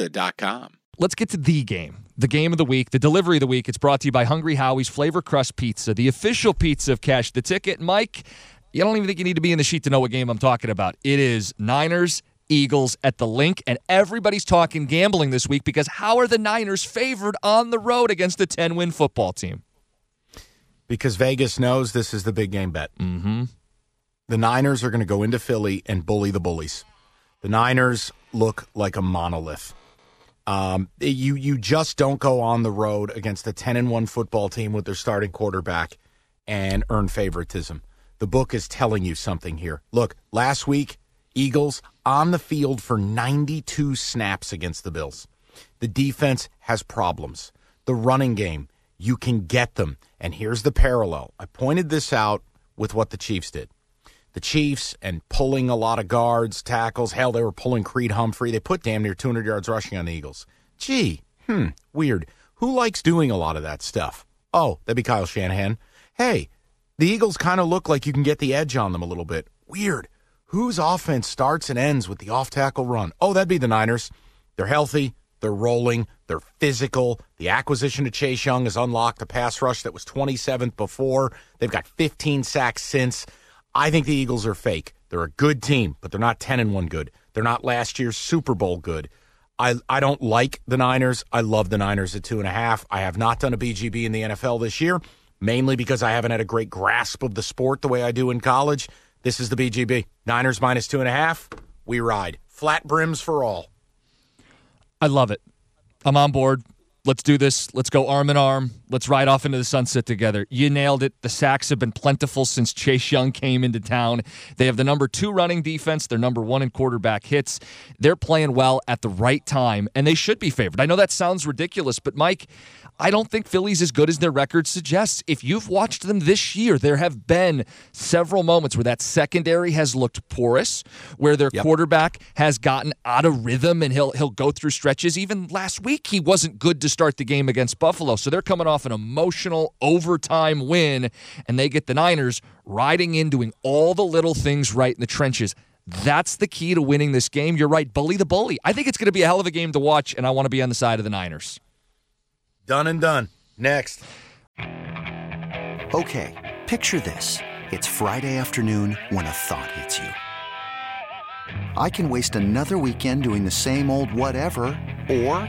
Serta.com. Let's get to the game. The game of the week, the delivery of the week. It's brought to you by Hungry Howie's Flavor Crust Pizza, the official pizza of Cash the Ticket. Mike, you don't even think you need to be in the sheet to know what game I'm talking about. It is Niners Eagles at the Linc, and everybody's talking gambling this week because how are the Niners favored on the road against a 10 win football team? Because Vegas knows this is the big game bet. Mm-hmm. The Niners are going to go into Philly and bully the bullies. The Niners look like a monolith. Um, you you just don't go on the road against a ten and one football team with their starting quarterback and earn favoritism. The book is telling you something here. Look, last week Eagles on the field for 92 snaps against the Bills. The defense has problems. The running game, you can get them. And here's the parallel. I pointed this out with what the Chiefs did. The Chiefs and pulling a lot of guards, tackles. Hell, they were pulling Creed Humphrey. They put damn near 200 yards rushing on the Eagles. Gee, hmm, weird. Who likes doing a lot of that stuff? Oh, that'd be Kyle Shanahan. Hey, the Eagles kind of look like you can get the edge on them a little bit. Weird. Whose offense starts and ends with the off tackle run? Oh, that'd be the Niners. They're healthy. They're rolling. They're physical. The acquisition of Chase Young has unlocked a pass rush that was 27th before. They've got 15 sacks since. I think the Eagles are fake. They're a good team, but they're not 10 and 1 good. They're not last year's Super Bowl good. I, I don't like the Niners. I love the Niners at two and a half. I have not done a BGB in the NFL this year, mainly because I haven't had a great grasp of the sport the way I do in college. This is the BGB. Niners minus two and a half. We ride. Flat brims for all. I love it. I'm on board. Let's do this. Let's go arm in arm. Let's ride off into the sunset together. You nailed it. The sacks have been plentiful since Chase Young came into town. They have the number two running defense. They're number one in quarterback hits. They're playing well at the right time, and they should be favored. I know that sounds ridiculous, but Mike, I don't think Philly's as good as their record suggests. If you've watched them this year, there have been several moments where that secondary has looked porous, where their yep. quarterback has gotten out of rhythm and he'll he'll go through stretches. Even last week he wasn't good to start the game against Buffalo. So they're coming off an emotional overtime win and they get the Niners riding in doing all the little things right in the trenches. That's the key to winning this game. You're right, bully the bully. I think it's going to be a hell of a game to watch and I want to be on the side of the Niners. Done and done. Next. Okay, picture this. It's Friday afternoon when a thought hits you. I can waste another weekend doing the same old whatever, or